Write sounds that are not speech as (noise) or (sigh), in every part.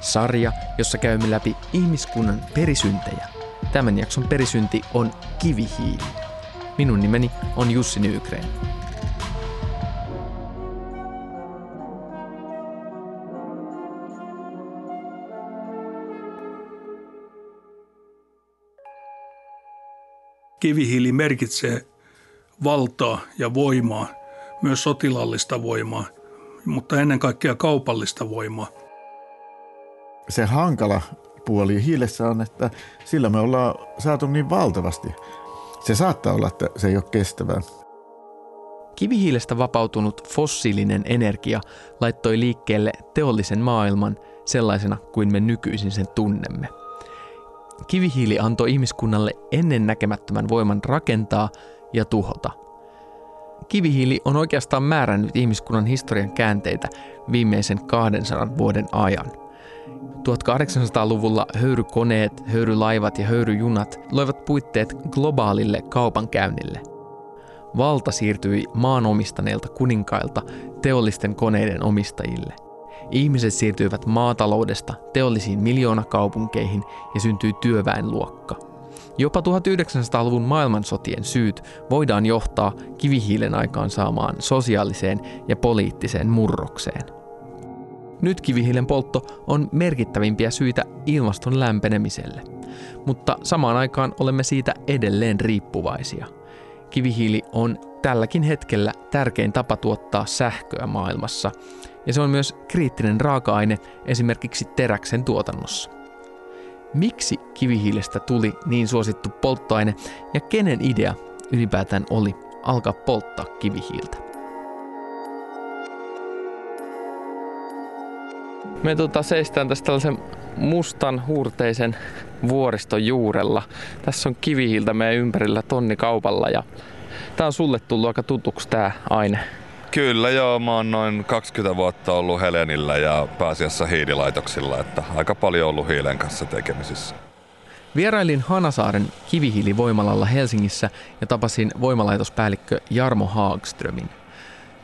sarja, jossa käymme läpi ihmiskunnan perisyntejä. Tämän jakson perisynti on kivihiili. Minun nimeni on Jussi Nygren. Kivihiili merkitsee valtaa ja voimaa, myös sotilallista voimaa, mutta ennen kaikkea kaupallista voimaa. Se hankala puoli hiilessä on, että sillä me ollaan saatu niin valtavasti. Se saattaa olla, että se ei ole kestävää. Kivihiilestä vapautunut fossiilinen energia laittoi liikkeelle teollisen maailman sellaisena kuin me nykyisin sen tunnemme. Kivihiili antoi ihmiskunnalle ennen näkemättömän voiman rakentaa ja tuhota. Kivihiili on oikeastaan määrännyt ihmiskunnan historian käänteitä viimeisen 200 vuoden ajan. 1800-luvulla höyrykoneet, höyrylaivat ja höyryjunat loivat puitteet globaalille kaupankäynnille. Valta siirtyi maanomistaneilta kuninkailta teollisten koneiden omistajille – Ihmiset siirtyivät maataloudesta teollisiin miljoonakaupunkeihin ja syntyi työväenluokka. Jopa 1900-luvun maailmansotien syyt voidaan johtaa kivihiilen aikaan saamaan sosiaaliseen ja poliittiseen murrokseen. Nyt kivihiilen poltto on merkittävimpiä syitä ilmaston lämpenemiselle, mutta samaan aikaan olemme siitä edelleen riippuvaisia. Kivihiili on tälläkin hetkellä tärkein tapa tuottaa sähköä maailmassa – ja se on myös kriittinen raaka-aine esimerkiksi teräksen tuotannossa. Miksi kivihiilestä tuli niin suosittu polttoaine ja kenen idea ylipäätään oli alkaa polttaa kivihiiltä? Me tota seistään tässä tällaisen mustan huurteisen vuoriston juurella. Tässä on kivihiiltä meidän ympärillä tonni kaupalla ja tää on sulle tullut aika tutuksi tää aine. Kyllä joo, mä oon noin 20 vuotta ollut Helenillä ja pääasiassa hiililaitoksilla, että aika paljon ollut hiilen kanssa tekemisissä. Vierailin Hanasaaren kivihiilivoimalalla Helsingissä ja tapasin voimalaitospäällikkö Jarmo Haagströmin.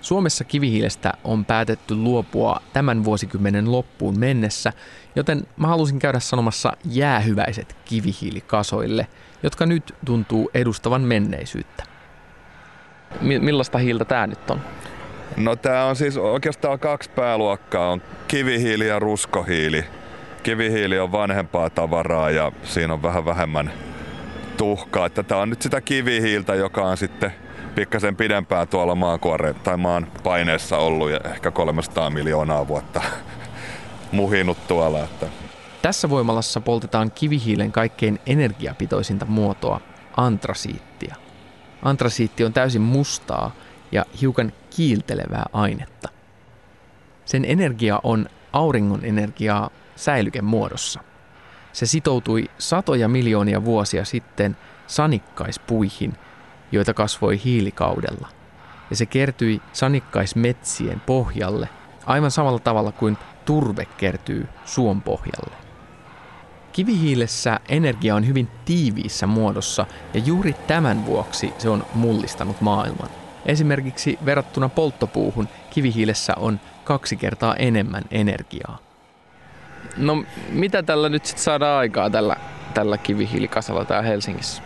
Suomessa kivihiilestä on päätetty luopua tämän vuosikymmenen loppuun mennessä, joten mä halusin käydä sanomassa jäähyväiset kivihiilikasoille, jotka nyt tuntuu edustavan menneisyyttä. Millaista hiiltä tämä nyt on? No tää on siis oikeastaan kaksi pääluokkaa, on kivihiili ja ruskohiili. Kivihiili on vanhempaa tavaraa ja siinä on vähän vähemmän tuhkaa. Tää on nyt sitä kivihiiltä, joka on sitten pikkasen pidempään tuolla maankuore tai maan paineessa ollut ja ehkä 300 miljoonaa vuotta (laughs) muhinut tuolla. Että. Tässä voimalassa poltetaan kivihiilen kaikkein energiapitoisinta muotoa, antrasiittia. Antrasiitti on täysin mustaa ja hiukan kiiltelevää ainetta. Sen energia on auringon energiaa säilykemuodossa. Se sitoutui satoja miljoonia vuosia sitten sanikkaispuihin, joita kasvoi hiilikaudella. Ja se kertyi sanikkaismetsien pohjalle aivan samalla tavalla kuin turve kertyy suon pohjalle. Kivihiilessä energia on hyvin tiiviissä muodossa ja juuri tämän vuoksi se on mullistanut maailman. Esimerkiksi verrattuna polttopuuhun kivihiilessä on kaksi kertaa enemmän energiaa. No mitä tällä nyt sitten saadaan aikaa tällä, tällä kivihiilikasalla täällä Helsingissä?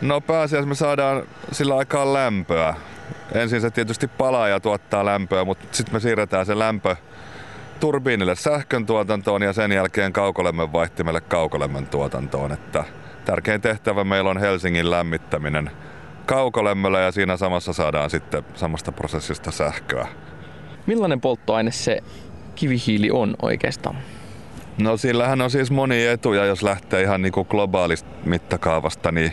No pääasiassa me saadaan sillä aikaa lämpöä. Ensin se tietysti palaa ja tuottaa lämpöä, mutta sitten me siirretään se lämpö turbiinille sähkön tuotantoon ja sen jälkeen kaukolämmön vaihtimelle kaukolämmön tuotantoon. Että tärkein tehtävä meillä on Helsingin lämmittäminen kaukolämmöllä ja siinä samassa saadaan sitten samasta prosessista sähköä. Millainen polttoaine se kivihiili on oikeastaan? No sillähän on siis moni etuja, jos lähtee ihan niin kuin globaalista mittakaavasta, niin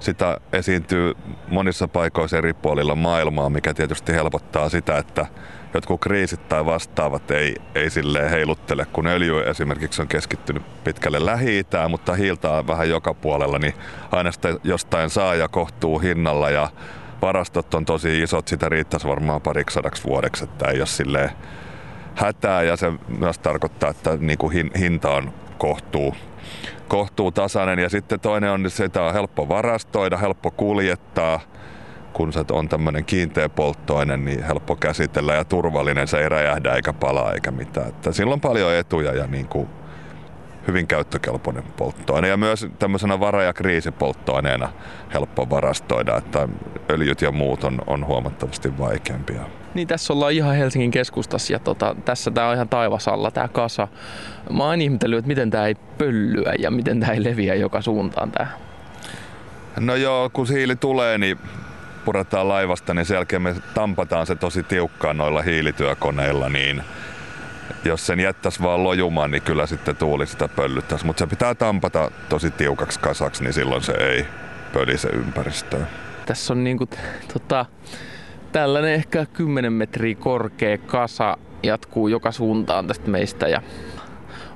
Sitä esiintyy monissa paikoissa eri puolilla maailmaa, mikä tietysti helpottaa sitä, että jotkut kriisit tai vastaavat ei, ei silleen heiluttele, kun öljy esimerkiksi on keskittynyt pitkälle lähi mutta hiiltä on vähän joka puolella, niin aina sitä jostain saa ja kohtuu hinnalla ja varastot on tosi isot, sitä riittäisi varmaan pariksi sadaksi vuodeksi, että ei ole silleen hätää ja se myös tarkoittaa, että niin kuin hinta on kohtuu, kohtuu tasainen ja sitten toinen on, että sitä on helppo varastoida, helppo kuljettaa, kun se on tämmöinen kiinteä polttoaine, niin helppo käsitellä ja turvallinen, se ei räjähdä eikä palaa eikä mitään. Että sillä on paljon etuja ja niin kuin hyvin käyttökelpoinen polttoaine ja myös tämmöisenä vara- ja kriisipolttoaineena helppo varastoida, että öljyt ja muut on, on huomattavasti vaikeampia. Niin tässä ollaan ihan Helsingin keskustassa ja tota, tässä tämä on ihan taivasalla tämä kasa. Mä oon ihmetellyt, että miten tämä ei pöllyä ja miten tämä ei leviä joka suuntaan tämä. No joo, kun hiili tulee, niin puretaan laivasta, niin sen jälkeen me tampataan se tosi tiukkaan noilla hiilityökoneilla, niin jos sen jättäisi vaan lojumaan, niin kyllä sitten tuuli sitä pöllyttäisi. Mutta se pitää tampata tosi tiukaksi kasaksi, niin silloin se ei pölise ympäristöä. Tässä on niinku, tota, tällainen ehkä 10 metriä korkea kasa jatkuu joka suuntaan tästä meistä ja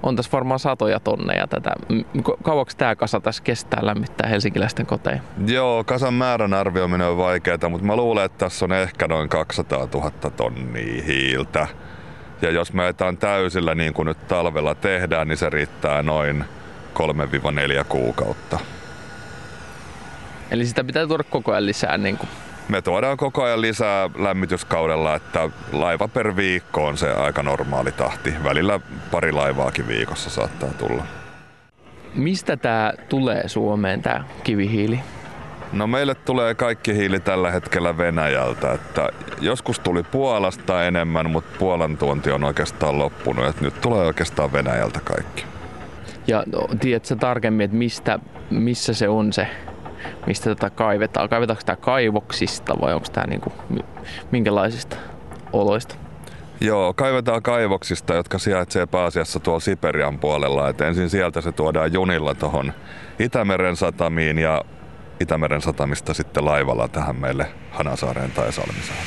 on tässä varmaan satoja tonneja tätä. Kauaksi tämä kasa tässä kestää lämmittää helsinkiläisten koteja? Joo, kasan määrän arvioiminen on vaikeaa, mutta mä luulen, että tässä on ehkä noin 200 000 tonnia hiiltä. Ja jos me ajetaan täysillä niin kuin nyt talvella tehdään, niin se riittää noin 3-4 kuukautta. Eli sitä pitää tuoda koko ajan lisää niin kuin me tuodaan koko ajan lisää lämmityskaudella, että laiva per viikko on se aika normaali tahti. Välillä pari laivaakin viikossa saattaa tulla. Mistä tämä tulee Suomeen, tämä kivihiili? No meille tulee kaikki hiili tällä hetkellä Venäjältä. Että joskus tuli Puolasta enemmän, mutta Puolan tuonti on oikeastaan loppunut. Että nyt tulee oikeastaan Venäjältä kaikki. Ja no, tiedätkö tarkemmin, että mistä, missä se on se mistä tätä kaivetaan. Kaivetaanko tämä kaivoksista vai onko tämä niinku, minkälaisista oloista? Joo, kaivetaan kaivoksista, jotka sijaitsee pääasiassa tuolla Siperian puolella. Et ensin sieltä se tuodaan junilla tuohon Itämeren satamiin ja Itämeren satamista sitten laivalla tähän meille Hanasaareen tai Salmisaareen.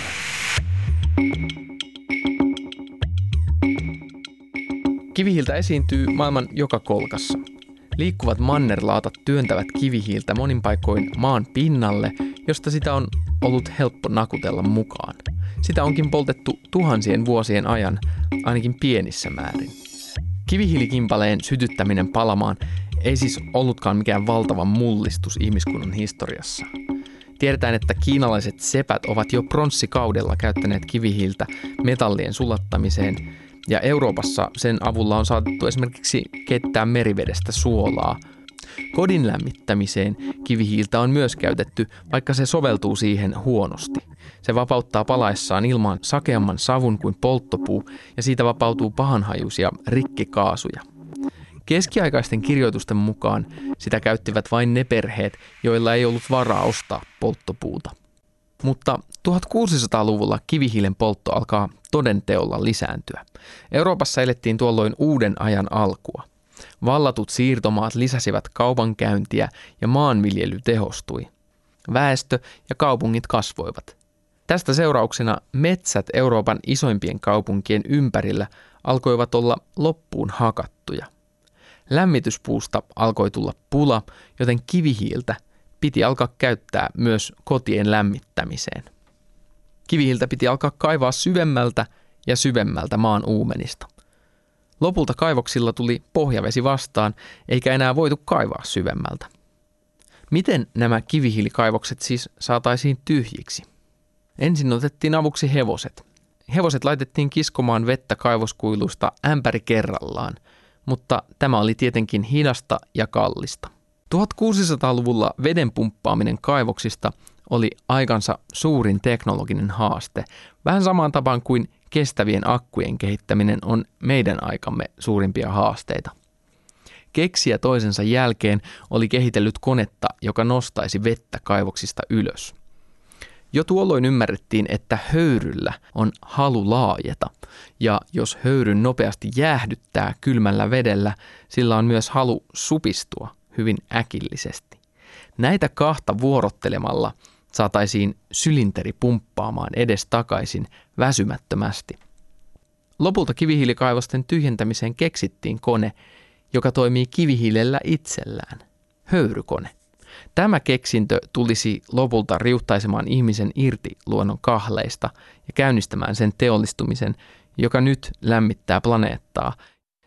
Kivihiiltä esiintyy maailman joka kolkassa. Liikkuvat mannerlaatat työntävät kivihiiltä monin paikoin maan pinnalle, josta sitä on ollut helppo nakutella mukaan. Sitä onkin poltettu tuhansien vuosien ajan, ainakin pienissä määrin. Kivihiilikimpaleen sytyttäminen palamaan ei siis ollutkaan mikään valtava mullistus ihmiskunnan historiassa. Tiedetään, että kiinalaiset sepät ovat jo pronssikaudella käyttäneet kivihiiltä metallien sulattamiseen – ja Euroopassa sen avulla on saatettu esimerkiksi kettää merivedestä suolaa. Kodin lämmittämiseen kivihiiltä on myös käytetty, vaikka se soveltuu siihen huonosti. Se vapauttaa palaessaan ilmaan sakeamman savun kuin polttopuu ja siitä vapautuu pahanhajuisia rikkikaasuja. Keskiaikaisten kirjoitusten mukaan sitä käyttivät vain ne perheet, joilla ei ollut varaa ostaa polttopuuta. Mutta 1600-luvulla kivihiilen poltto alkaa todenteolla lisääntyä. Euroopassa elettiin tuolloin uuden ajan alkua. Vallatut siirtomaat lisäsivät kaupankäyntiä ja maanviljely tehostui. Väestö ja kaupungit kasvoivat. Tästä seurauksena metsät Euroopan isoimpien kaupunkien ympärillä alkoivat olla loppuun hakattuja. Lämmityspuusta alkoi tulla pula, joten kivihiiltä piti alkaa käyttää myös kotien lämmittämiseen. Kivihiiltä piti alkaa kaivaa syvemmältä ja syvemmältä maan uumenista. Lopulta kaivoksilla tuli pohjavesi vastaan, eikä enää voitu kaivaa syvemmältä. Miten nämä kivihiilikaivokset siis saataisiin tyhjiksi? Ensin otettiin avuksi hevoset. Hevoset laitettiin kiskomaan vettä kaivoskuilusta ämpäri kerrallaan, mutta tämä oli tietenkin hidasta ja kallista. 1600-luvulla veden pumppaaminen kaivoksista oli aikansa suurin teknologinen haaste, vähän samaan tapaan kuin kestävien akkujen kehittäminen on meidän aikamme suurimpia haasteita. Keksiä toisensa jälkeen oli kehitellyt konetta, joka nostaisi vettä kaivoksista ylös. Jo tuolloin ymmärrettiin, että höyryllä on halu laajeta, ja jos höyryn nopeasti jäähdyttää kylmällä vedellä, sillä on myös halu supistua hyvin äkillisesti. Näitä kahta vuorottelemalla saataisiin sylinteri pumppaamaan edes takaisin väsymättömästi. Lopulta kivihiilikaivosten tyhjentämiseen keksittiin kone, joka toimii kivihiilellä itsellään. Höyrykone. Tämä keksintö tulisi lopulta riuhtaisemaan ihmisen irti luonnon kahleista ja käynnistämään sen teollistumisen, joka nyt lämmittää planeettaa.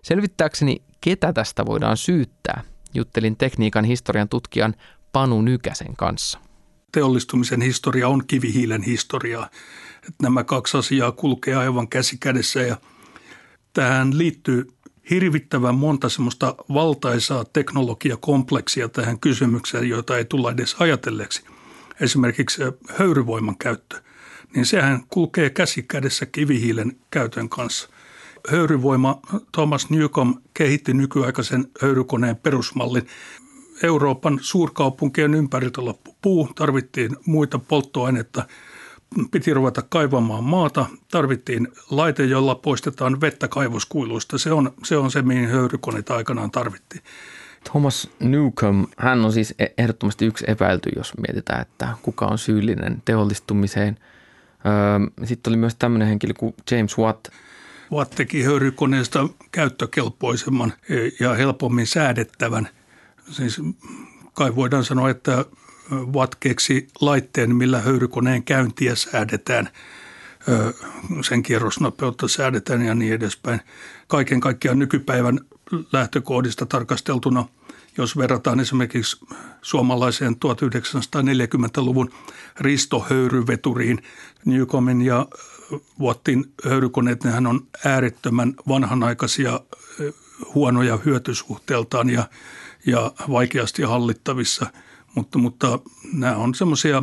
Selvittääkseni, ketä tästä voidaan syyttää, juttelin tekniikan historian tutkijan Panu Nykäsen kanssa. Teollistumisen historia on kivihiilen historiaa. Että nämä kaksi asiaa kulkee aivan käsi kädessä ja tähän liittyy hirvittävän monta semmoista valtaisaa teknologiakompleksia tähän kysymykseen, joita ei tulla edes ajatelleeksi. Esimerkiksi höyryvoiman käyttö, niin sehän kulkee käsi kädessä kivihiilen käytön kanssa. Höyryvoima, Thomas Newcomb kehitti nykyaikaisen höyrykoneen perusmallin. Euroopan suurkaupunkien ympäriltä loppu puu, tarvittiin muita polttoaineita – piti ruveta kaivamaan maata. Tarvittiin laite, jolla poistetaan vettä kaivoskuiluista. Se on se, on se mihin höyrykoneita aikanaan tarvittiin. Thomas Newcomb, hän on siis e- ehdottomasti yksi epäilty, jos mietitään, että kuka on syyllinen teollistumiseen. Öö, sitten oli myös tämmöinen henkilö kuin James Watt. Watt teki höyrykoneesta käyttökelpoisemman e, ja helpommin säädettävän. Siis kai voidaan sanoa, että Watt keksi laitteen, millä höyrykoneen käyntiä säädetään, sen kierrosnopeutta säädetään ja niin edespäin. Kaiken kaikkiaan nykypäivän lähtökohdista tarkasteltuna, jos verrataan esimerkiksi suomalaiseen 1940-luvun ristohöyryveturiin, Newcomin ja Wattin höyrykoneet, nehän on äärettömän vanhanaikaisia, huonoja hyötysuhteeltaan ja, ja vaikeasti hallittavissa – mutta, mutta nämä on semmoisia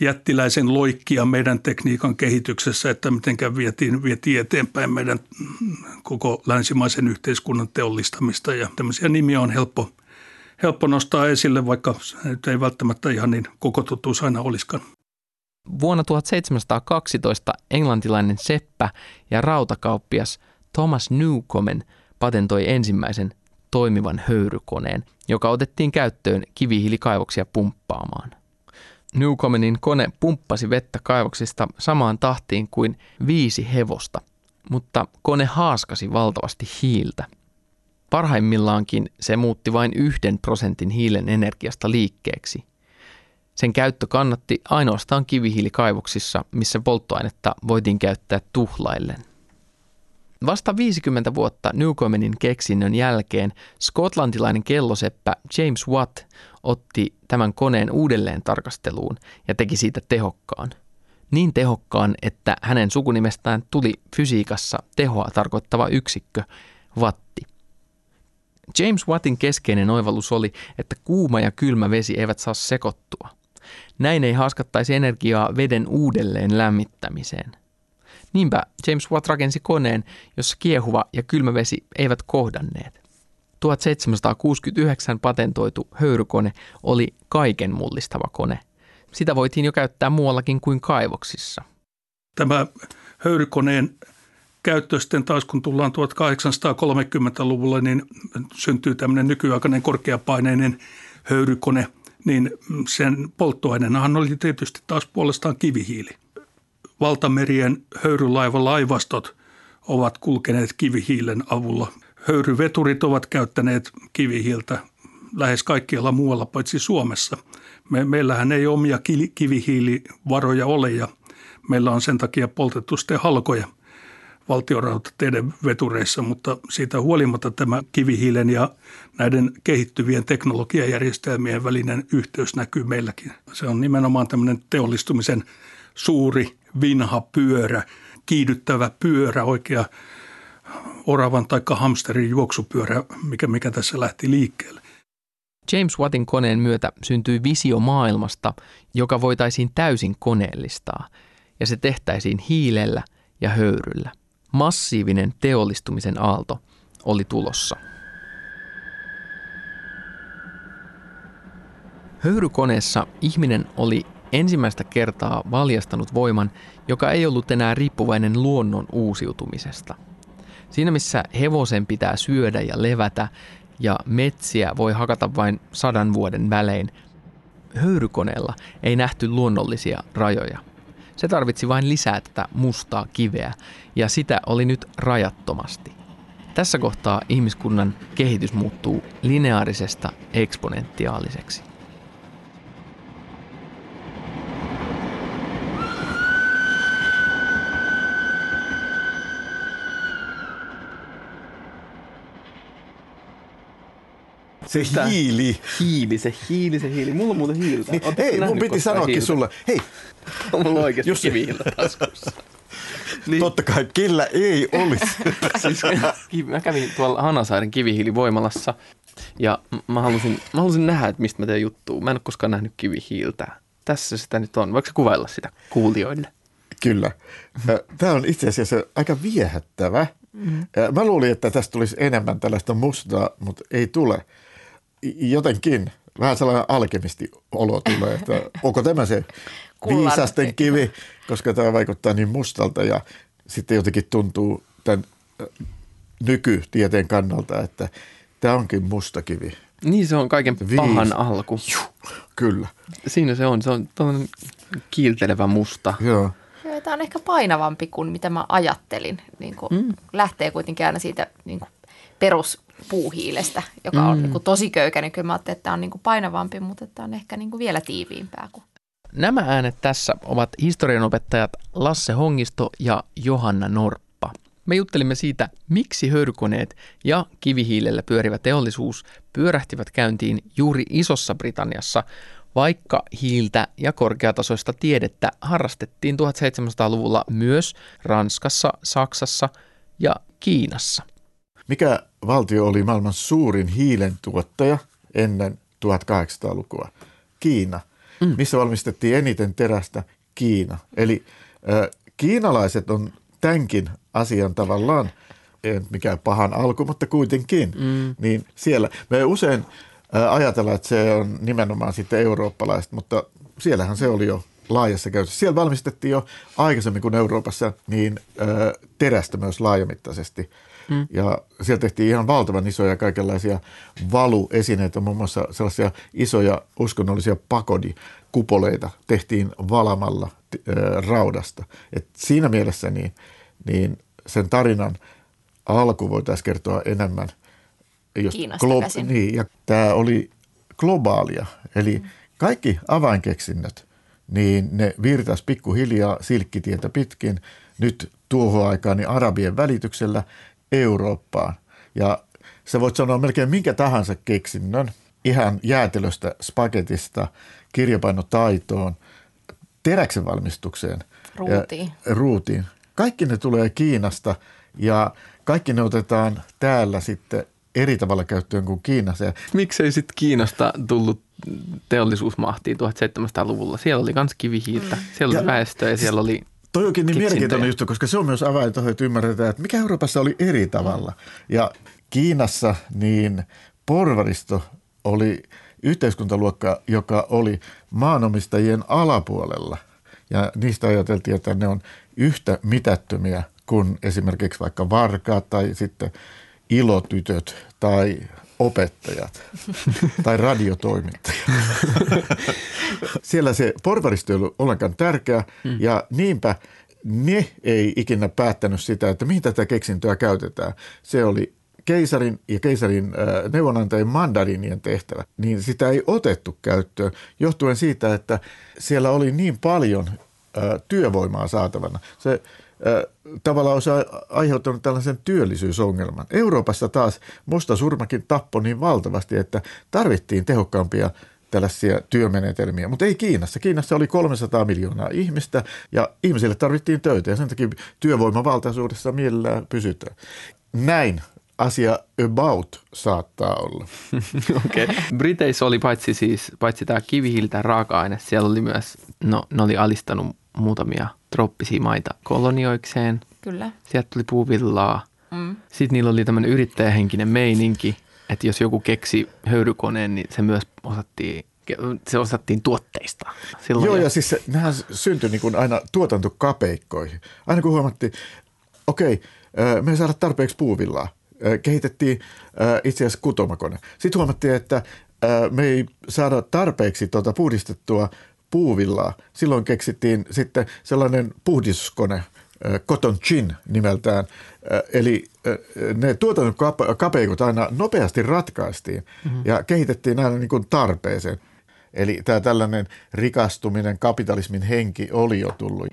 jättiläisen loikkia meidän tekniikan kehityksessä, että miten vietiin, vietiin eteenpäin meidän koko länsimaisen yhteiskunnan teollistamista. Ja tämmöisiä nimiä on helppo, helppo nostaa esille, vaikka nyt ei välttämättä ihan niin koko totuus aina olisikaan. Vuonna 1712 englantilainen seppä ja rautakauppias Thomas Newcomen patentoi ensimmäisen toimivan höyrykoneen, joka otettiin käyttöön kivihiilikaivoksia pumppaamaan. Newcomenin kone pumppasi vettä kaivoksista samaan tahtiin kuin viisi hevosta, mutta kone haaskasi valtavasti hiiltä. Parhaimmillaankin se muutti vain yhden prosentin hiilen energiasta liikkeeksi. Sen käyttö kannatti ainoastaan kivihiilikaivoksissa, missä polttoainetta voitiin käyttää tuhlaillen. Vasta 50 vuotta Newcomenin keksinnön jälkeen skotlantilainen kelloseppä James Watt otti tämän koneen uudelleen tarkasteluun ja teki siitä tehokkaan. Niin tehokkaan, että hänen sukunimestään tuli fysiikassa tehoa tarkoittava yksikkö, watti. James Wattin keskeinen oivallus oli, että kuuma ja kylmä vesi eivät saa sekoittua. Näin ei haaskattaisi energiaa veden uudelleen lämmittämiseen. Niinpä James Watt rakensi koneen, jossa kiehuva ja kylmä vesi eivät kohdanneet. 1769 patentoitu höyrykone oli kaiken mullistava kone. Sitä voitiin jo käyttää muuallakin kuin kaivoksissa. Tämä höyrykoneen käyttö sitten taas, kun tullaan 1830-luvulle, niin syntyy tämmöinen nykyaikainen korkeapaineinen höyrykone, niin sen polttoaineenahan oli tietysti taas puolestaan kivihiili valtamerien höyrylaivalaivastot ovat kulkeneet kivihiilen avulla. Höyryveturit ovat käyttäneet kivihiiltä lähes kaikkialla muualla paitsi Suomessa. Me, meillähän ei omia kivihiilivaroja ole ja meillä on sen takia poltettu sitten halkoja valtiorautateiden vetureissa, mutta siitä huolimatta tämä kivihiilen ja näiden kehittyvien teknologiajärjestelmien välinen yhteys näkyy meilläkin. Se on nimenomaan tämmöinen teollistumisen suuri vinha pyörä, kiihdyttävä pyörä, oikea oravan tai hamsterin juoksupyörä, mikä, mikä tässä lähti liikkeelle. James Wattin koneen myötä syntyi visio maailmasta, joka voitaisiin täysin koneellistaa, ja se tehtäisiin hiilellä ja höyryllä. Massiivinen teollistumisen aalto oli tulossa. Höyrykoneessa ihminen oli ensimmäistä kertaa valjastanut voiman, joka ei ollut enää riippuvainen luonnon uusiutumisesta. Siinä missä hevosen pitää syödä ja levätä, ja metsiä voi hakata vain sadan vuoden välein. Höyrykoneella ei nähty luonnollisia rajoja. Se tarvitsi vain lisää tätä mustaa kiveä ja sitä oli nyt rajattomasti. Tässä kohtaa ihmiskunnan kehitys muuttuu lineaarisesta eksponentiaaliseksi. Se Mitä? hiili. Hiili, se hiili, se hiili. Mulla on muuten hiiltä. Niin, hei, mun piti sanoakin hiiltä? sulle, hei, (laughs) On mulla oikeasti Jussi. kivihiiltä taskussa. (laughs) Niin. totta kai, kellä ei olisi. (laughs) siis, mä kävin tuolla Hanasaaren kivihiilivoimalassa ja mä halusin, mä halusin nähdä, että mistä mä teen juttua. Mä en ole koskaan nähnyt kivihiiltä. Tässä sitä nyt on. Voiko kuvailla sitä kuulijoille? Kyllä. Tämä on itse asiassa aika viehättävä. Mm. Mä luulin, että tästä tulisi enemmän tällaista mustaa, mutta ei tule. Jotenkin vähän sellainen alkemisti-olo tulee, että onko tämä se (laughs) viisasten kivi, koska tämä vaikuttaa niin mustalta ja sitten jotenkin tuntuu tämän nykytieteen kannalta, että tämä onkin musta kivi. Niin se on kaiken Viis. pahan alku. Kyllä, Siinä se on. Se on tuollainen kiiltelevä musta. joo. Joo, Tämä on ehkä painavampi kuin mitä mä ajattelin. Niin kuin mm. Lähtee kuitenkin aina siitä niin kuin peruspuuhiilestä, joka on niin kuin tosi köykä. Niin kyllä mä ajattelin, että tämä on niin kuin painavampi, mutta tämä on ehkä niin kuin vielä tiiviimpää. Kuin. Nämä äänet tässä ovat historianopettajat Lasse Hongisto ja Johanna Norppa. Me juttelimme siitä, miksi höyrykoneet ja kivihiilellä pyörivä teollisuus pyörähtivät käyntiin juuri Isossa Britanniassa, vaikka hiiltä ja korkeatasoista tiedettä harrastettiin 1700-luvulla myös Ranskassa, Saksassa ja Kiinassa. Mikä valtio oli maailman suurin hiilen tuottaja ennen 1800-lukua? Kiina. Mm. Missä valmistettiin eniten terästä? Kiina. Eli äh, kiinalaiset on tämänkin asian tavallaan, nyt mikään pahan alku, mutta kuitenkin, mm. niin siellä. Me usein äh, ajatellaan, että se on nimenomaan sitten eurooppalaista, mutta siellähän se oli jo laajassa käytössä. Siellä valmistettiin jo aikaisemmin kuin Euroopassa niin äh, terästä myös laajamittaisesti. Mm. Ja siellä tehtiin ihan valtavan isoja kaikenlaisia valuesineitä, muun muassa sellaisia isoja uskonnollisia pakodikupoleita tehtiin valamalla äh, raudasta. Et siinä mielessä niin, niin sen tarinan alku voitaisiin kertoa enemmän. Jos Kiinasta käsin. Niin, ja tämä oli globaalia, eli kaikki avainkeksinnöt, niin ne virtas pikkuhiljaa silkkitietä pitkin nyt tuohon aikaan niin Arabien välityksellä Eurooppaan. Ja sä voit sanoa melkein minkä tahansa keksinnön, ihan jäätelöstä, spagetista, kirjapainotaitoon, teräksen valmistukseen. Ruutiin. Ja, ruutiin. Kaikki ne tulee Kiinasta ja kaikki ne otetaan täällä sitten eri tavalla käyttöön kuin Kiinassa. Ja Miksei sitten Kiinasta tullut teollisuusmahtiin 1700-luvulla? Siellä oli myös kivihiiltä, siellä oli Ja- väestöä ja siellä oli Toi onkin niin mielenkiintoinen juttu, koska se on myös avain tuohon, että ymmärretään, että mikä Euroopassa oli eri tavalla. Ja Kiinassa niin porvaristo oli yhteiskuntaluokka, joka oli maanomistajien alapuolella. Ja niistä ajateltiin, että ne on yhtä mitättömiä kuin esimerkiksi vaikka varkaat tai sitten ilotytöt tai opettajat tai radiotoimittajat. Siellä se porvaristo ei ollut ollenkaan tärkeä mm. ja niinpä ne ei ikinä päättänyt sitä, että mihin tätä keksintöä käytetään. Se oli keisarin ja keisarin äh, neuvonantajien mandarinien tehtävä, niin sitä ei otettu käyttöön johtuen siitä, että siellä oli niin paljon äh, työvoimaa saatavana. Se tavallaan olisi aiheuttanut tällaisen työllisyysongelman. Euroopassa taas musta surmakin tappoi niin valtavasti, että tarvittiin tehokkaampia tällaisia työmenetelmiä, mutta ei Kiinassa. Kiinassa oli 300 miljoonaa ihmistä ja ihmisille tarvittiin töitä ja sen takia työvoimavaltaisuudessa mielellään pysytään. Näin asia about saattaa olla. (laughs) Okei. Okay. Briteissä oli paitsi siis, paitsi tämä kivihiiltä raaka-aine, siellä oli myös, no ne oli alistanut muutamia trooppisia maita kolonioikseen. Kyllä. Sieltä tuli puuvillaa. Mm. Sitten niillä oli tämmöinen yrittäjähenkinen meininki, että jos joku keksi höyrykoneen, niin se myös osattiin, se osattiin tuotteista. Silloin Joo, jo- ja siis se, nehän syntyi niin kuin aina tuotantokapeikkoihin. Aina kun huomattiin, okei, me ei saada tarpeeksi puuvillaa. kehitettiin itse asiassa kutomakone. Sitten huomattiin, että me ei saada tarpeeksi tuota puhdistettua puuvillaa. Silloin keksittiin sitten sellainen puhdistuskone, Cotton Chin nimeltään. Eli ne tuotannon kapeikot aina nopeasti ratkaistiin mm-hmm. ja kehitettiin aina niin kuin tarpeeseen. Eli tämä tällainen rikastuminen, kapitalismin henki oli jo tullut.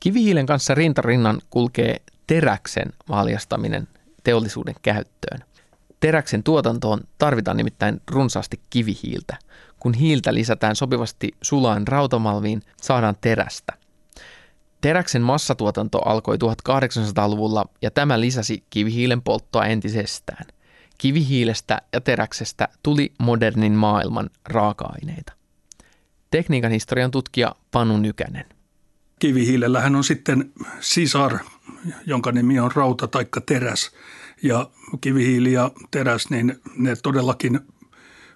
Kivihiilen kanssa rintarinnan kulkee teräksen valjastaminen teollisuuden käyttöön. Teräksen tuotantoon tarvitaan nimittäin runsaasti kivihiiltä. Kun hiiltä lisätään sopivasti sulaan rautamalviin, saadaan terästä. Teräksen massatuotanto alkoi 1800-luvulla ja tämä lisäsi kivihiilen polttoa entisestään. Kivihiilestä ja teräksestä tuli modernin maailman raaka-aineita. Tekniikan historian tutkija Panu Nykänen. Kivihiilellähän on sitten sisar, jonka nimi on rauta tai teräs. Ja kivihiili ja teräs, niin ne todellakin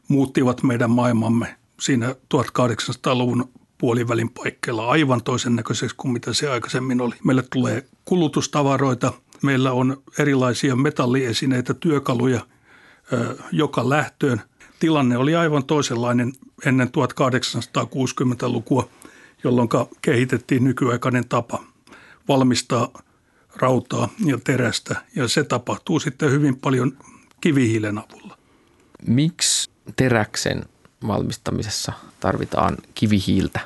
muuttivat meidän maailmamme siinä 1800-luvun puolivälin paikkeilla aivan toisen näköiseksi kuin mitä se aikaisemmin oli. Meille tulee kulutustavaroita, meillä on erilaisia metalliesineitä, työkaluja ö, joka lähtöön. Tilanne oli aivan toisenlainen ennen 1860-lukua, jolloin kehitettiin nykyaikainen tapa valmistaa rautaa ja terästä ja se tapahtuu sitten hyvin paljon kivihiilen avulla. Miksi teräksen valmistamisessa tarvitaan kivihiiltä?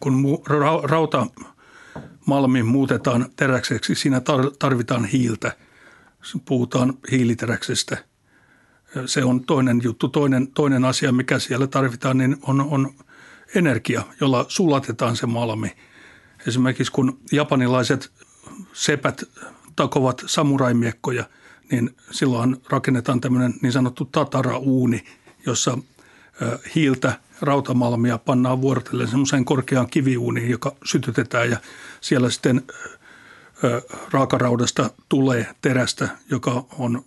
Kun ra- rauta malmi muutetaan teräkseksi, siinä tarvitaan hiiltä. Puhutaan hiiliteräksestä. Se on toinen juttu. Toinen, toinen asia, mikä siellä tarvitaan, niin on, on energia, jolla sulatetaan se malmi. Esimerkiksi kun japanilaiset sepät takovat samuraimiekkoja, niin silloin rakennetaan tämmöinen niin sanottu tatara-uuni, jossa hiiltä, rautamalmia pannaan vuorotellen semmoiseen korkeaan kiviuuniin, joka sytytetään ja siellä sitten raakaraudasta tulee terästä, joka on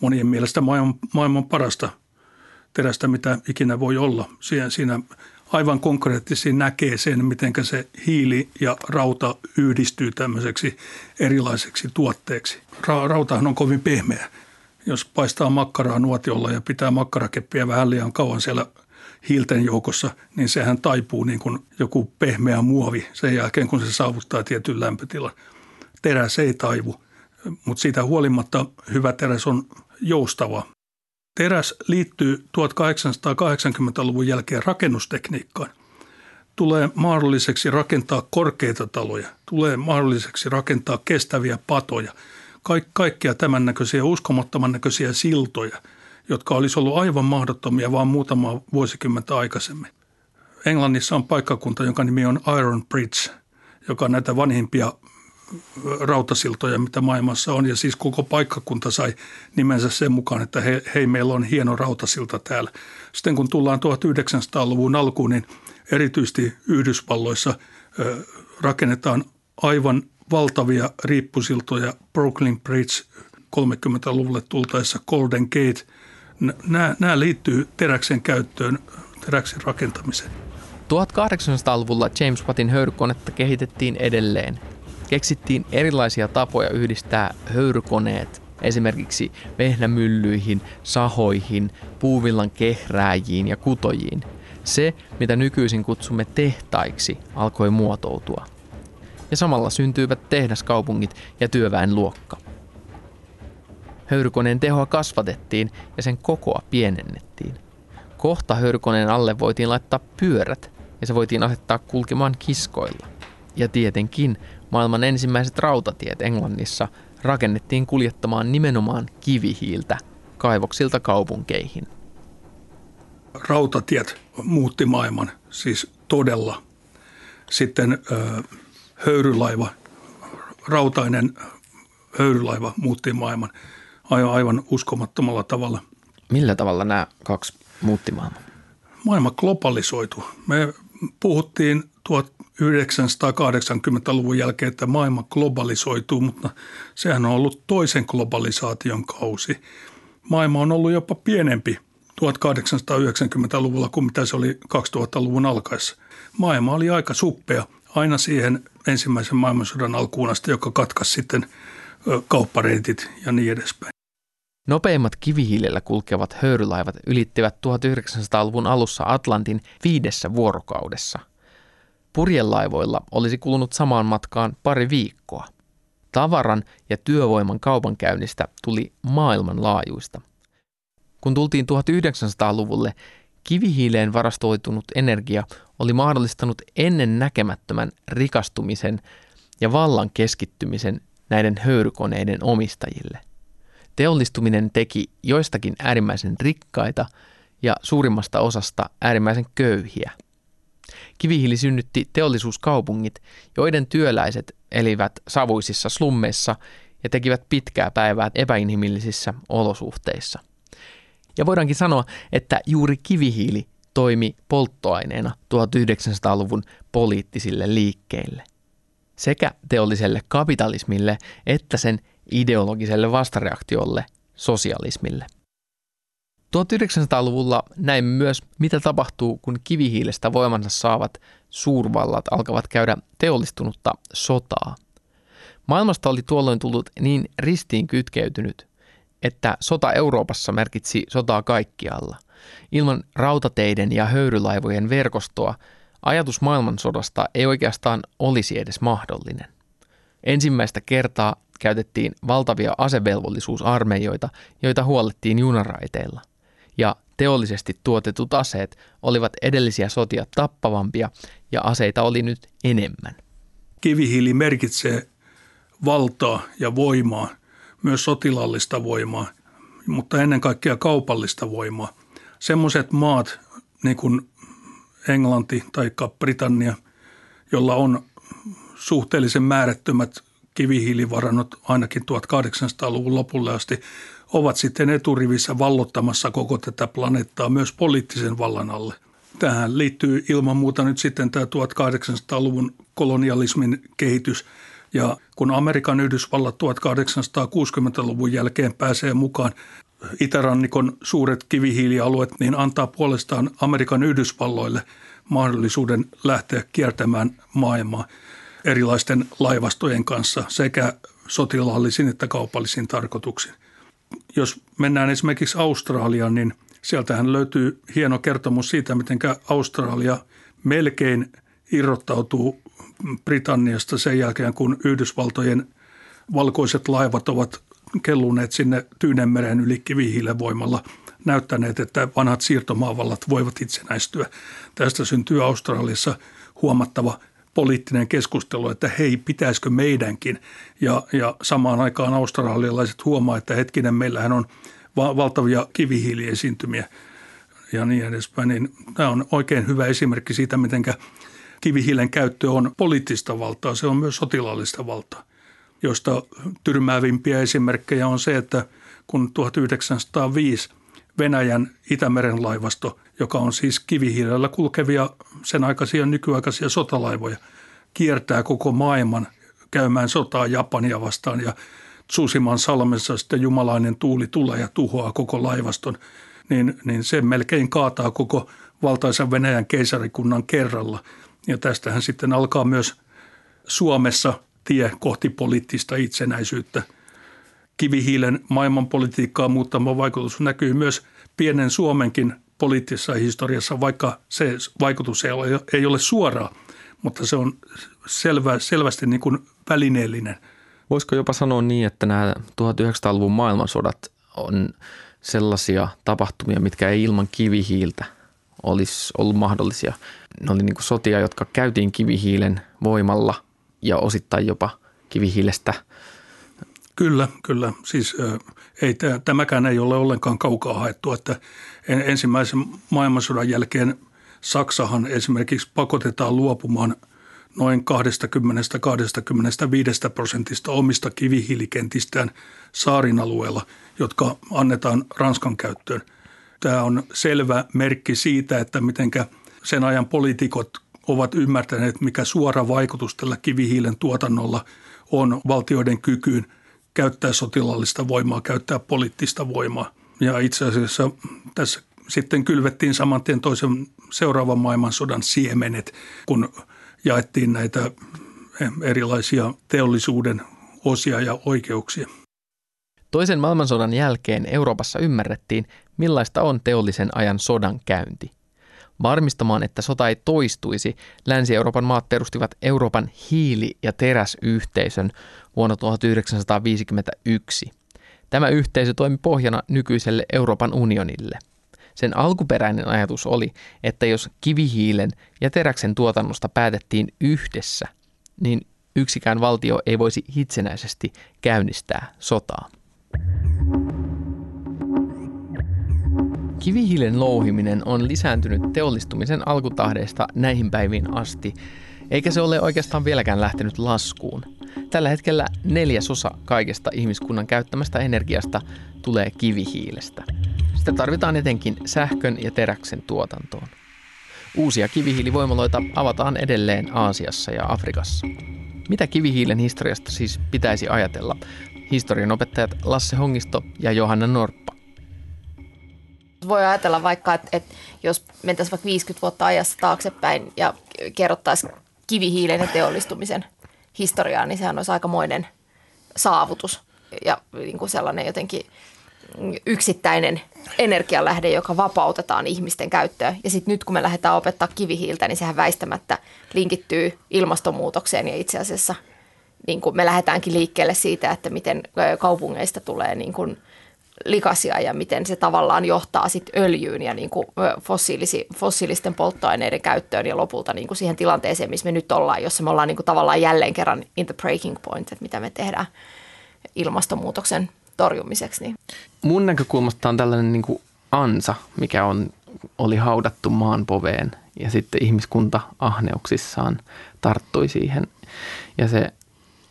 monien mielestä maailman, maailman parasta terästä, mitä ikinä voi olla. Siinä, siinä aivan konkreettisesti näkee sen, miten se hiili ja rauta yhdistyy tämmöiseksi erilaiseksi tuotteeksi. Ra- rautahan on kovin pehmeä. Jos paistaa makkaraa nuotiolla ja pitää makkarakeppiä vähän liian kauan siellä hiilten joukossa, niin sehän taipuu niin kuin joku pehmeä muovi sen jälkeen, kun se saavuttaa tietyn lämpötilan. Teräs ei taivu, mutta siitä huolimatta hyvä teräs on joustava. Teräs liittyy 1880-luvun jälkeen rakennustekniikkaan. Tulee mahdolliseksi rakentaa korkeita taloja, tulee mahdolliseksi rakentaa kestäviä patoja, kaik- kaikkia tämän näköisiä uskomattoman näköisiä siltoja, jotka olisi ollut aivan mahdottomia vain muutama vuosikymmentä aikaisemmin. Englannissa on paikkakunta, jonka nimi on Iron Bridge, joka on näitä vanhimpia rautasiltoja, mitä maailmassa on. Ja siis koko paikkakunta sai nimensä sen mukaan, että hei, hei meillä on hieno rautasilta täällä. Sitten kun tullaan 1900-luvun alkuun, niin erityisesti Yhdysvalloissa ö, rakennetaan aivan valtavia riippusiltoja. Brooklyn Bridge 30-luvulle tultaessa Golden Gate. Nämä, nämä liittyy teräksen käyttöön, teräksen rakentamiseen. 1800-luvulla James Wattin höyrykonetta kehitettiin edelleen – keksittiin erilaisia tapoja yhdistää höyrykoneet esimerkiksi vehnämyllyihin, sahoihin, puuvillan kehrääjiin ja kutojiin. Se, mitä nykyisin kutsumme tehtaiksi, alkoi muotoutua. Ja samalla syntyivät tehdaskaupungit ja työväenluokka. Höyrykoneen tehoa kasvatettiin ja sen kokoa pienennettiin. Kohta höyrykoneen alle voitiin laittaa pyörät ja se voitiin asettaa kulkemaan kiskoilla. Ja tietenkin Maailman ensimmäiset rautatiet Englannissa rakennettiin kuljettamaan nimenomaan kivihiiltä kaivoksilta kaupunkeihin. Rautatiet muutti maailman, siis todella. Sitten ö, höyrylaiva, rautainen höyrylaiva muutti maailman aivan, aivan uskomattomalla tavalla. Millä tavalla nämä kaksi muutti maailman? Maailma globalisoitu. Me puhuttiin 1980-luvun jälkeen, että maailma globalisoituu, mutta sehän on ollut toisen globalisaation kausi. Maailma on ollut jopa pienempi 1890-luvulla kuin mitä se oli 2000-luvun alkaessa. Maailma oli aika suppea aina siihen ensimmäisen maailmansodan alkuun asti, joka katkaisi sitten kauppareitit ja niin edespäin. Nopeimmat kivihiilellä kulkevat höyrylaivat ylittivät 1900-luvun alussa Atlantin viidessä vuorokaudessa. Purjelaivoilla olisi kulunut samaan matkaan pari viikkoa. Tavaran ja työvoiman kaupankäynnistä tuli maailmanlaajuista. Kun tultiin 1900-luvulle, kivihiileen varastoitunut energia oli mahdollistanut ennen näkemättömän rikastumisen ja vallan keskittymisen näiden höyrykoneiden omistajille. Teollistuminen teki joistakin äärimmäisen rikkaita ja suurimmasta osasta äärimmäisen köyhiä. Kivihiili synnytti teollisuuskaupungit, joiden työläiset elivät savuisissa slummeissa ja tekivät pitkää päivää epäinhimillisissä olosuhteissa. Ja voidaankin sanoa, että juuri kivihiili toimi polttoaineena 1900-luvun poliittisille liikkeille. Sekä teolliselle kapitalismille että sen ideologiselle vastareaktiolle sosialismille. 1900-luvulla näimme myös, mitä tapahtuu, kun kivihiilestä voimansa saavat suurvallat alkavat käydä teollistunutta sotaa. Maailmasta oli tuolloin tullut niin ristiin kytkeytynyt, että sota Euroopassa merkitsi sotaa kaikkialla. Ilman rautateiden ja höyrylaivojen verkostoa ajatus maailmansodasta ei oikeastaan olisi edes mahdollinen. Ensimmäistä kertaa käytettiin valtavia asevelvollisuusarmeijoita, joita huollettiin junaraiteilla. Ja teollisesti tuotetut aseet olivat edellisiä sotia tappavampia ja aseita oli nyt enemmän. Kivihiili merkitsee valtaa ja voimaa, myös sotilallista voimaa, mutta ennen kaikkea kaupallista voimaa. Semmoiset maat, niin kuin Englanti tai Britannia, jolla on suhteellisen määrättömät kivihiilivarannot ainakin 1800-luvun lopulle asti, ovat sitten eturivissä vallottamassa koko tätä planeettaa myös poliittisen vallan alle. Tähän liittyy ilman muuta nyt sitten tämä 1800-luvun kolonialismin kehitys. Ja kun Amerikan Yhdysvallat 1860-luvun jälkeen pääsee mukaan itärannikon suuret kivihiilialueet, niin antaa puolestaan Amerikan Yhdysvalloille mahdollisuuden lähteä kiertämään maailmaa erilaisten laivastojen kanssa sekä sotilaallisiin että kaupallisiin tarkoituksiin. Jos mennään esimerkiksi Australiaan, niin sieltähän löytyy hieno kertomus siitä, miten Australia melkein irrottautuu Britanniasta sen jälkeen, kun Yhdysvaltojen valkoiset laivat ovat kelluneet sinne Tyynemeren yli kivihiilen voimalla näyttäneet, että vanhat siirtomaavallat voivat itsenäistyä. Tästä syntyy Australiassa huomattava poliittinen keskustelu, että hei, pitäisikö meidänkin. Ja, ja samaan aikaan australialaiset huomaa, että hetkinen, meillähän on va- valtavia kivihiiliesiintymiä ja niin edespäin. Niin tämä on oikein hyvä esimerkki siitä, miten kivihiilen käyttö on poliittista valtaa, se on myös sotilaallista valtaa, josta tyrmäävimpiä esimerkkejä on se, että kun 1905 Venäjän Itämeren laivasto, joka on siis kivihiilellä kulkevia sen aikaisia nykyaikaisia sotalaivoja, kiertää koko maailman käymään sotaa Japania vastaan ja Tsusiman salmessa sitten jumalainen tuuli tulee ja tuhoaa koko laivaston, niin, niin se melkein kaataa koko valtaisen Venäjän keisarikunnan kerralla. Ja tästähän sitten alkaa myös Suomessa tie kohti poliittista itsenäisyyttä – kivihiilen maailmanpolitiikkaa muuttama vaikutus näkyy myös pienen Suomenkin poliittisessa historiassa, vaikka se vaikutus ei ole, ei ole suoraa, mutta se on selvä, selvästi niin kuin välineellinen. Voisiko jopa sanoa niin, että nämä 1900-luvun maailmansodat on sellaisia tapahtumia, mitkä ei ilman kivihiiltä olisi ollut mahdollisia. Ne oli niin kuin sotia, jotka käytiin kivihiilen voimalla ja osittain jopa kivihiilestä – Kyllä, kyllä. Siis ei, tämäkään ei ole ollenkaan kaukaa haettu, että ensimmäisen maailmansodan jälkeen Saksahan esimerkiksi pakotetaan luopumaan noin 20-25 prosentista omista kivihiilikentistään saarin alueella, jotka annetaan Ranskan käyttöön. Tämä on selvä merkki siitä, että miten sen ajan poliitikot ovat ymmärtäneet, mikä suora vaikutus tällä kivihiilen tuotannolla on valtioiden kykyyn – käyttää sotilaallista voimaa, käyttää poliittista voimaa. Ja itse asiassa tässä sitten kylvettiin saman tien toisen seuraavan maailmansodan siemenet, kun jaettiin näitä erilaisia teollisuuden osia ja oikeuksia. Toisen maailmansodan jälkeen Euroopassa ymmärrettiin, millaista on teollisen ajan sodan käynti. Varmistamaan, että sota ei toistuisi, Länsi-Euroopan maat perustivat Euroopan hiili- ja teräsyhteisön vuonna 1951. Tämä yhteisö toimi pohjana nykyiselle Euroopan unionille. Sen alkuperäinen ajatus oli, että jos kivihiilen ja teräksen tuotannosta päätettiin yhdessä, niin yksikään valtio ei voisi itsenäisesti käynnistää sotaa. Kivihiilen louhiminen on lisääntynyt teollistumisen alkutahdeista näihin päiviin asti, eikä se ole oikeastaan vieläkään lähtenyt laskuun. Tällä hetkellä neljäsosa kaikesta ihmiskunnan käyttämästä energiasta tulee kivihiilestä. Sitä tarvitaan etenkin sähkön ja teräksen tuotantoon. Uusia kivihiilivoimaloita avataan edelleen Aasiassa ja Afrikassa. Mitä kivihiilen historiasta siis pitäisi ajatella? Historian opettajat Lasse Hongisto ja Johanna Norppa. Voi ajatella vaikka, että, että jos mentäisiin vaikka 50 vuotta ajassa taaksepäin ja kerrottaisiin kivihiilen ja teollistumisen historiaa, niin sehän olisi aikamoinen saavutus ja niin kuin sellainen jotenkin yksittäinen energialähde, joka vapautetaan ihmisten käyttöön. Ja sitten nyt kun me lähdetään opettaa kivihiiltä, niin sehän väistämättä linkittyy ilmastonmuutokseen ja itse asiassa niin kuin me lähdetäänkin liikkeelle siitä, että miten kaupungeista tulee niin kuin likaisia ja miten se tavallaan johtaa sitten öljyyn ja niin kuin fossiilisi, fossiilisten polttoaineiden käyttöön ja lopulta niin kuin siihen tilanteeseen, missä me nyt ollaan, jossa me ollaan niin kuin tavallaan jälleen kerran in the breaking point, että mitä me tehdään ilmastonmuutoksen torjumiseksi. Niin. Mun näkökulmasta on tällainen niin kuin ansa, mikä on, oli haudattu maan poveen ja sitten ihmiskunta ahneuksissaan tarttui siihen ja se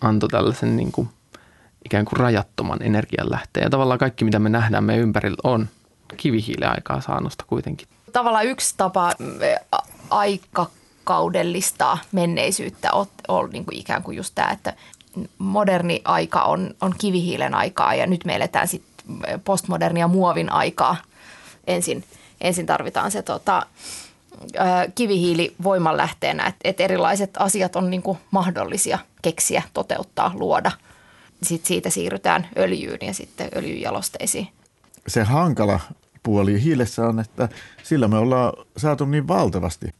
antoi tällaisen niin kuin ikään kuin rajattoman energianlähteen. Ja tavallaan kaikki, mitä me nähdään meidän ympärillä, on kivihiileaikaa saannosta kuitenkin. Tavallaan yksi tapa aikakaudellistaa menneisyyttä on, on niin kuin ikään kuin just tämä, että moderni aika on, on kivihiilen aikaa ja nyt me eletään sitten postmodernia muovin aikaa. Ensin, ensin tarvitaan se tota, kivihiili voimanlähteenä, että et erilaiset asiat on niin kuin mahdollisia keksiä, toteuttaa, luoda. Sitten siitä siirrytään öljyyn ja sitten öljyjalosteisiin. Se hankala puoli hiilessä on, että sillä me ollaan saatu niin valtavasti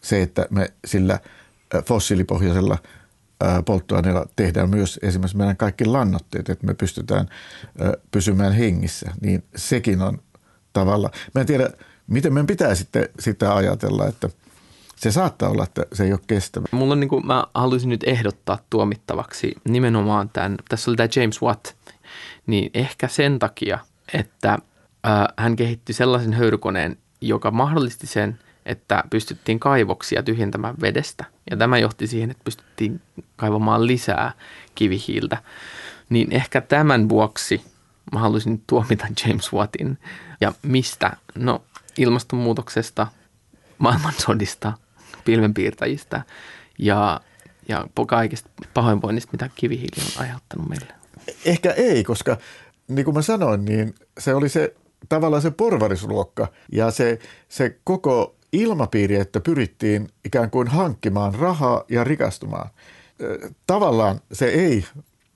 se, että me sillä fossiilipohjaisella polttoaineella tehdään myös esimerkiksi meidän kaikki lannoitteet, että me pystytään pysymään hengissä, niin sekin on tavalla. Mä en tiedä, miten meidän pitää sitten sitä ajatella, että se saattaa olla, että se ei ole kestävä. Mulla on niin kuin, mä haluaisin nyt ehdottaa tuomittavaksi nimenomaan tämän, tässä oli tämä James Watt, niin ehkä sen takia, että äh, hän kehitti sellaisen höyrykoneen, joka mahdollisti sen, että pystyttiin kaivoksia tyhjentämään vedestä. Ja tämä johti siihen, että pystyttiin kaivamaan lisää kivihiiltä. Niin ehkä tämän vuoksi mä haluaisin tuomita (laughs) James Wattin. Ja mistä? No ilmastonmuutoksesta, maailmansodista, pilvenpiirtäjistä ja, ja kaikista pahoinvoinnista, mitä kivihiili on aiheuttanut meille. Ehkä ei, koska niin kuin mä sanoin, niin se oli se tavallaan se porvarisluokka ja se, se koko ilmapiiri, että pyrittiin ikään kuin hankkimaan rahaa ja rikastumaan. Tavallaan se ei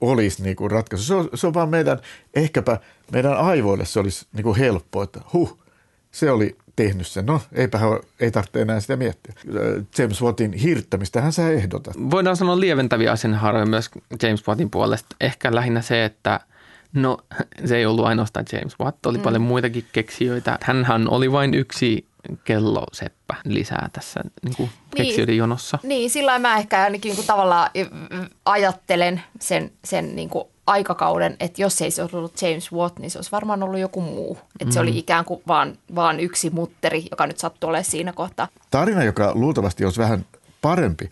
olisi niin kuin ratkaisu. Se on, se on vaan meidän, ehkäpä meidän aivoille se olisi niin kuin helppo, että huh, se oli tehnyt sen. No, eipä ei tarvitse enää sitä miettiä. James Wattin hirttämistä hän sä ehdotat. Voidaan sanoa lieventäviä asianhaaroja myös James Wattin puolesta. Ehkä lähinnä se, että no se ei ollut ainoastaan James Watt, oli mm. paljon muitakin keksijöitä. Hänhän oli vain yksi kelloseppä lisää tässä niin kuin niin, keksijöiden jonossa. Niin, sillä mä ehkä ainakin niin kuin tavallaan ajattelen sen, sen niin kuin aikakauden, että jos ei se olisi ollut James Watt, niin se olisi varmaan ollut joku muu. Että mm. se oli mm. ikään kuin vaan, vaan yksi mutteri, joka nyt sattuu olemaan siinä kohtaa. Tarina, joka luultavasti olisi vähän parempi,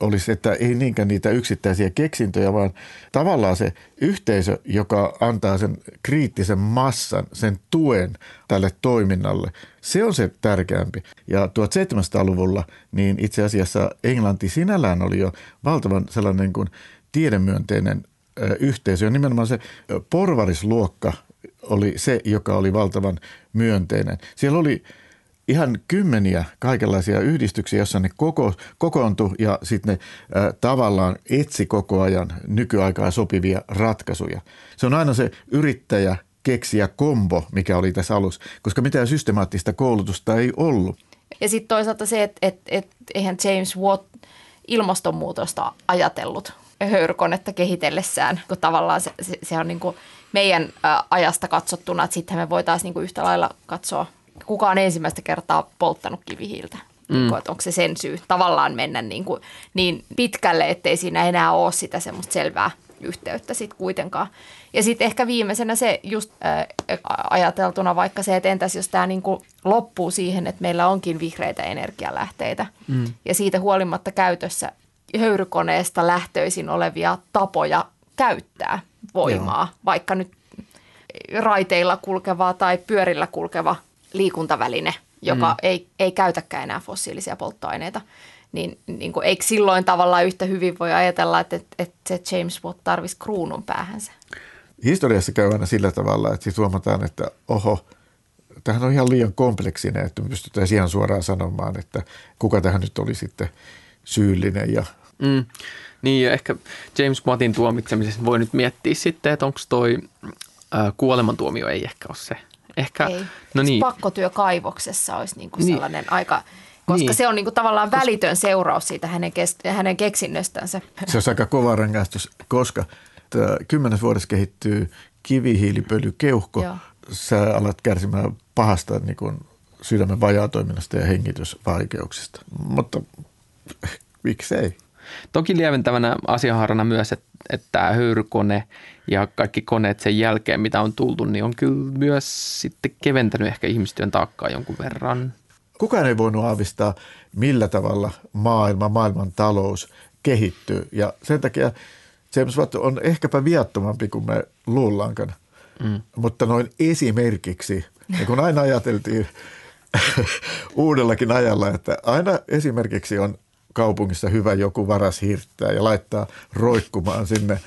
olisi, että ei niinkään niitä yksittäisiä keksintöjä, vaan tavallaan se yhteisö, joka antaa sen kriittisen massan, sen tuen tälle toiminnalle, se on se tärkeämpi. Ja 1700-luvulla niin itse asiassa Englanti sinällään oli jo valtavan sellainen kuin tiedemyönteinen yhteisö. Ja nimenomaan se porvarisluokka oli se, joka oli valtavan myönteinen. Siellä oli ihan kymmeniä kaikenlaisia yhdistyksiä, joissa ne koko, kokoontui ja sitten ne ä, tavallaan etsi koko ajan nykyaikaa sopivia ratkaisuja. Se on aina se yrittäjä keksiä kombo, mikä oli tässä alussa, koska mitään systemaattista koulutusta ei ollut. Ja sitten toisaalta se, että et, et, eihän James Watt ilmastonmuutosta ajatellut höyrykonetta kehitellessään, kun tavallaan se, se, se on niin kuin meidän ä, ajasta katsottuna, että sitten me voitaisiin niin kuin yhtä lailla katsoa, kuka on ensimmäistä kertaa polttanut kivihiiltä. Mm. Niin kuin, onko se sen syy tavallaan mennä niin, kuin, niin pitkälle, ettei siinä enää ole sitä semmoista selvää yhteyttä sitten kuitenkaan. Ja sitten ehkä viimeisenä se just ajateltuna vaikka se, että entäs jos tämä niinku loppuu siihen, että meillä onkin vihreitä energialähteitä mm. ja siitä huolimatta käytössä höyrykoneesta lähtöisin olevia tapoja käyttää voimaa, Joo. vaikka nyt raiteilla kulkeva tai pyörillä kulkeva liikuntaväline, joka mm. ei, ei käytäkään enää fossiilisia polttoaineita – niin, niin kuin, eikö silloin tavallaan yhtä hyvin voi ajatella, että, että, se James Watt tarvisi kruunun päähänsä? Historiassa käy aina sillä tavalla, että siis huomataan, että oho, tähän on ihan liian kompleksinen, että me pystytään ihan suoraan sanomaan, että kuka tähän nyt oli sitten syyllinen. Ja... Mm. Niin ja ehkä James Wattin tuomitsemisessa voi nyt miettiä sitten, että onko toi äh, kuolemantuomio ei ehkä ole se. Ehkä, ei. No niin. Pakkotyö kaivoksessa olisi niin kuin niin. sellainen aika – koska niin. se on niinku tavallaan välitön seuraus siitä hänen, kes- hänen keksinnöstänsä. Se on aika kova rangaistus, koska kymmenes vuodessa kehittyy kivihiilipölykeuhko. Joo. Sä alat kärsimään pahasta niin kuin sydämen vajaatoiminnasta ja hengitysvaikeuksista. Mutta miksei? Toki lieventävänä asiaharana myös, että, että tämä höyrykone ja kaikki koneet sen jälkeen, mitä on tultu, niin on kyllä myös sitten keventänyt ehkä ihmistyön taakkaa jonkun verran kukaan ei voinut aavistaa, millä tavalla maailma, maailman talous kehittyy. Ja sen takia James Watt on ehkäpä viattomampi kuin me luullaankaan. Mm. Mutta noin esimerkiksi, ja kun aina ajateltiin (laughs) uudellakin ajalla, että aina esimerkiksi on kaupungissa hyvä joku varas hirttää ja laittaa roikkumaan sinne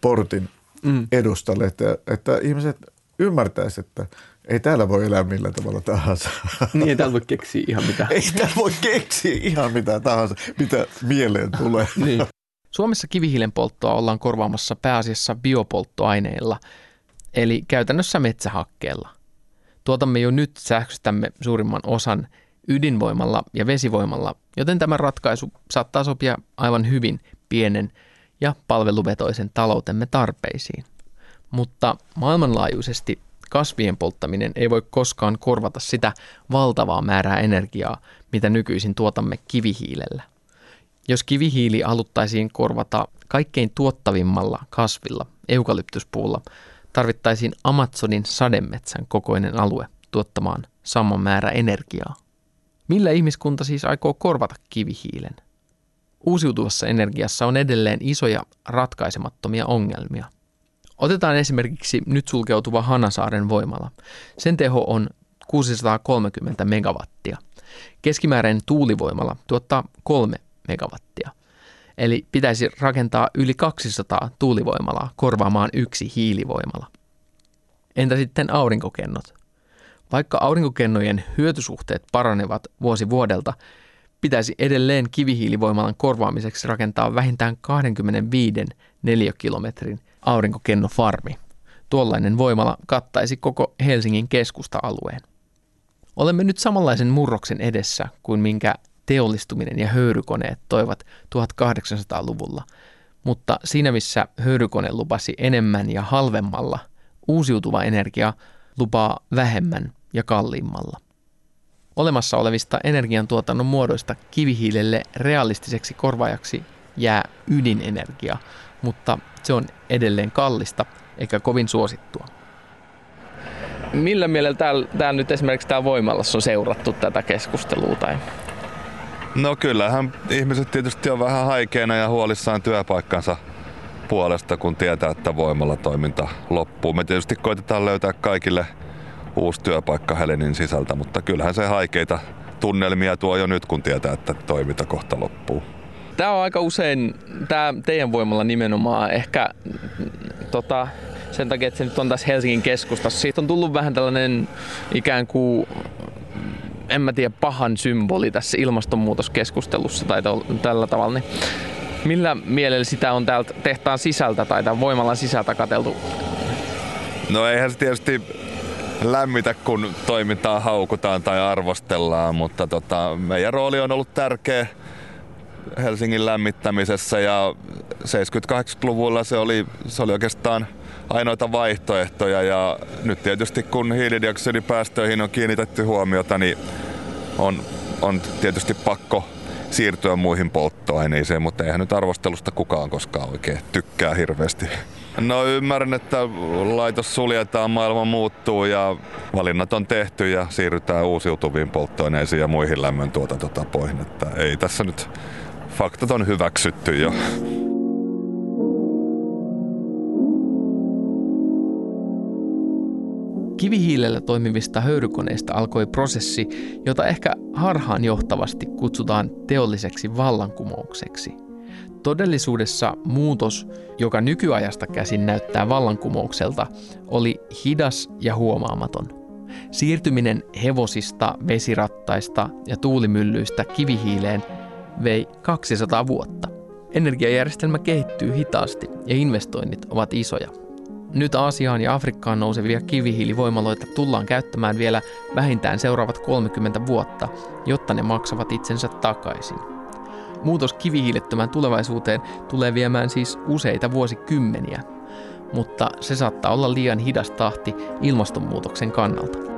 portin mm. edustalle, että, että ihmiset ymmärtäisivät, että ei täällä voi elää millä tavalla tahansa. Niin, ei täällä voi keksiä ihan mitä. Ei täällä voi keksiä ihan mitä tahansa, mitä mieleen tulee. (laughs) Niin. Suomessa kivihiilen polttoa ollaan korvaamassa pääasiassa biopolttoaineilla, eli käytännössä metsähakkeella. Tuotamme jo nyt sähköstämme suurimman osan ydinvoimalla ja vesivoimalla, joten tämä ratkaisu saattaa sopia aivan hyvin pienen ja palveluvetoisen taloutemme tarpeisiin. Mutta maailmanlaajuisesti kasvien polttaminen ei voi koskaan korvata sitä valtavaa määrää energiaa, mitä nykyisin tuotamme kivihiilellä. Jos kivihiili haluttaisiin korvata kaikkein tuottavimmalla kasvilla, eukalyptuspuulla, tarvittaisiin Amazonin sademetsän kokoinen alue tuottamaan saman määrä energiaa. Millä ihmiskunta siis aikoo korvata kivihiilen? Uusiutuvassa energiassa on edelleen isoja ratkaisemattomia ongelmia – Otetaan esimerkiksi nyt sulkeutuva Hanasaaren voimala. Sen teho on 630 megawattia. Keskimääräinen tuulivoimala tuottaa 3 megawattia. Eli pitäisi rakentaa yli 200 tuulivoimalaa korvaamaan yksi hiilivoimala. Entä sitten aurinkokennot? Vaikka aurinkokennojen hyötysuhteet paranevat vuosi vuodelta, pitäisi edelleen kivihiilivoimalan korvaamiseksi rakentaa vähintään 25 neliökilometrin aurinkokennofarmi. Tuollainen voimala kattaisi koko Helsingin keskusta-alueen. Olemme nyt samanlaisen murroksen edessä kuin minkä teollistuminen ja höyrykoneet toivat 1800-luvulla, mutta siinä missä höyrykone lupasi enemmän ja halvemmalla, uusiutuva energia lupaa vähemmän ja kalliimmalla. Olemassa olevista energiantuotannon muodoista kivihiilelle realistiseksi korvaajaksi jää ydinenergia, mutta se on edelleen kallista eikä kovin suosittua. Millä mielellä täällä, täällä nyt esimerkiksi täällä voimallassa on seurattu tätä keskustelua? Tai? No kyllähän ihmiset tietysti on vähän haikeina ja huolissaan työpaikkansa puolesta, kun tietää, että voimalla toiminta loppuu. Me tietysti koitetaan löytää kaikille uusi työpaikka Helenin sisältä, mutta kyllähän se haikeita tunnelmia tuo jo nyt, kun tietää, että toiminta kohta loppuu. Tämä on aika usein, tämä teidän voimalla nimenomaan ehkä tota, sen takia, että se nyt on tässä Helsingin keskustassa. Siitä on tullut vähän tällainen ikään kuin en mä tiedä, pahan symboli tässä ilmastonmuutoskeskustelussa tai to, tällä tavalla, niin millä mielellä sitä on täältä tehtaan sisältä tai tämän voimalan sisältä kateltu? No eihän se tietysti lämmitä, kun toimintaa haukutaan tai arvostellaan, mutta tota, meidän rooli on ollut tärkeä Helsingin lämmittämisessä ja 70-80-luvulla se oli, se oli oikeastaan ainoita vaihtoehtoja ja nyt tietysti kun hiilidioksidipäästöihin on kiinnitetty huomiota, niin on, on tietysti pakko siirtyä muihin polttoaineisiin, mutta eihän nyt arvostelusta kukaan koskaan oikein tykkää hirveästi. No ymmärrän, että laitos suljetaan, maailma muuttuu ja valinnat on tehty ja siirrytään uusiutuviin polttoaineisiin ja muihin lämmöntuotantotapoihin. Että ei tässä nyt faktat on hyväksytty jo. Kivihiilellä toimivista höyrykoneista alkoi prosessi, jota ehkä harhaan johtavasti kutsutaan teolliseksi vallankumoukseksi. Todellisuudessa muutos, joka nykyajasta käsin näyttää vallankumoukselta, oli hidas ja huomaamaton. Siirtyminen hevosista, vesirattaista ja tuulimyllyistä kivihiileen vei 200 vuotta. Energiajärjestelmä kehittyy hitaasti ja investoinnit ovat isoja. Nyt Aasiaan ja Afrikkaan nousevia kivihiilivoimaloita tullaan käyttämään vielä vähintään seuraavat 30 vuotta, jotta ne maksavat itsensä takaisin. Muutos kivihiilettömään tulevaisuuteen tulee viemään siis useita vuosikymmeniä, mutta se saattaa olla liian hidas tahti ilmastonmuutoksen kannalta.